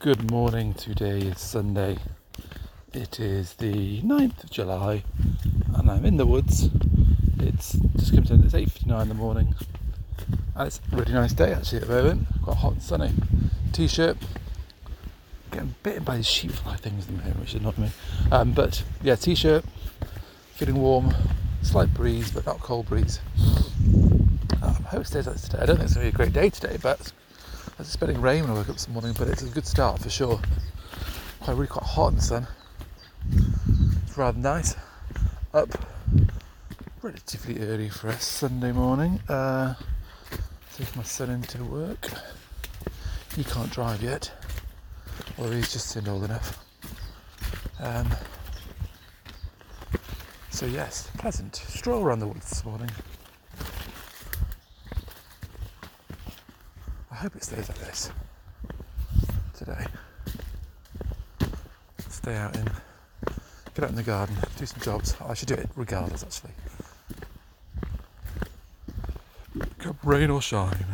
Good morning. Today is Sunday. It is the 9th of July and I'm in the woods. It's just come to it's 8.59 in the morning and it's a really nice day actually at the moment. Quite hot and sunny. T-shirt. Getting bitten by these sheep fly things at the moment, which is not me. Um, but yeah, t-shirt. Feeling warm. Slight breeze, but not cold breeze. Um, I hope it stays like today. I don't think it's going to be a great day today, but I was expecting rain when I woke up this morning, but it's a good start for sure. Quite really quite hot in the sun. It's rather nice. Up relatively early for a Sunday morning. Uh, take my son into work. He can't drive yet, although he's just turned old enough. Um, so yes, pleasant stroll around the woods this morning. Hope it stays like this today. Stay out in, get out in the garden, do some jobs. I should do it regardless, actually. Rain or shine.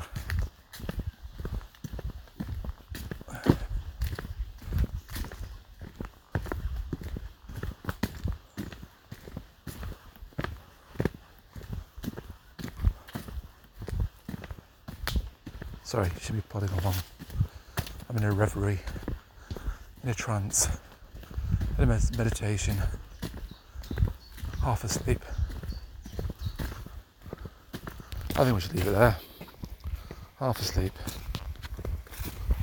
Sorry, should be plodding along. I'm in a reverie, in a trance, in a med- meditation, half asleep. I think we should leave it there. Half asleep.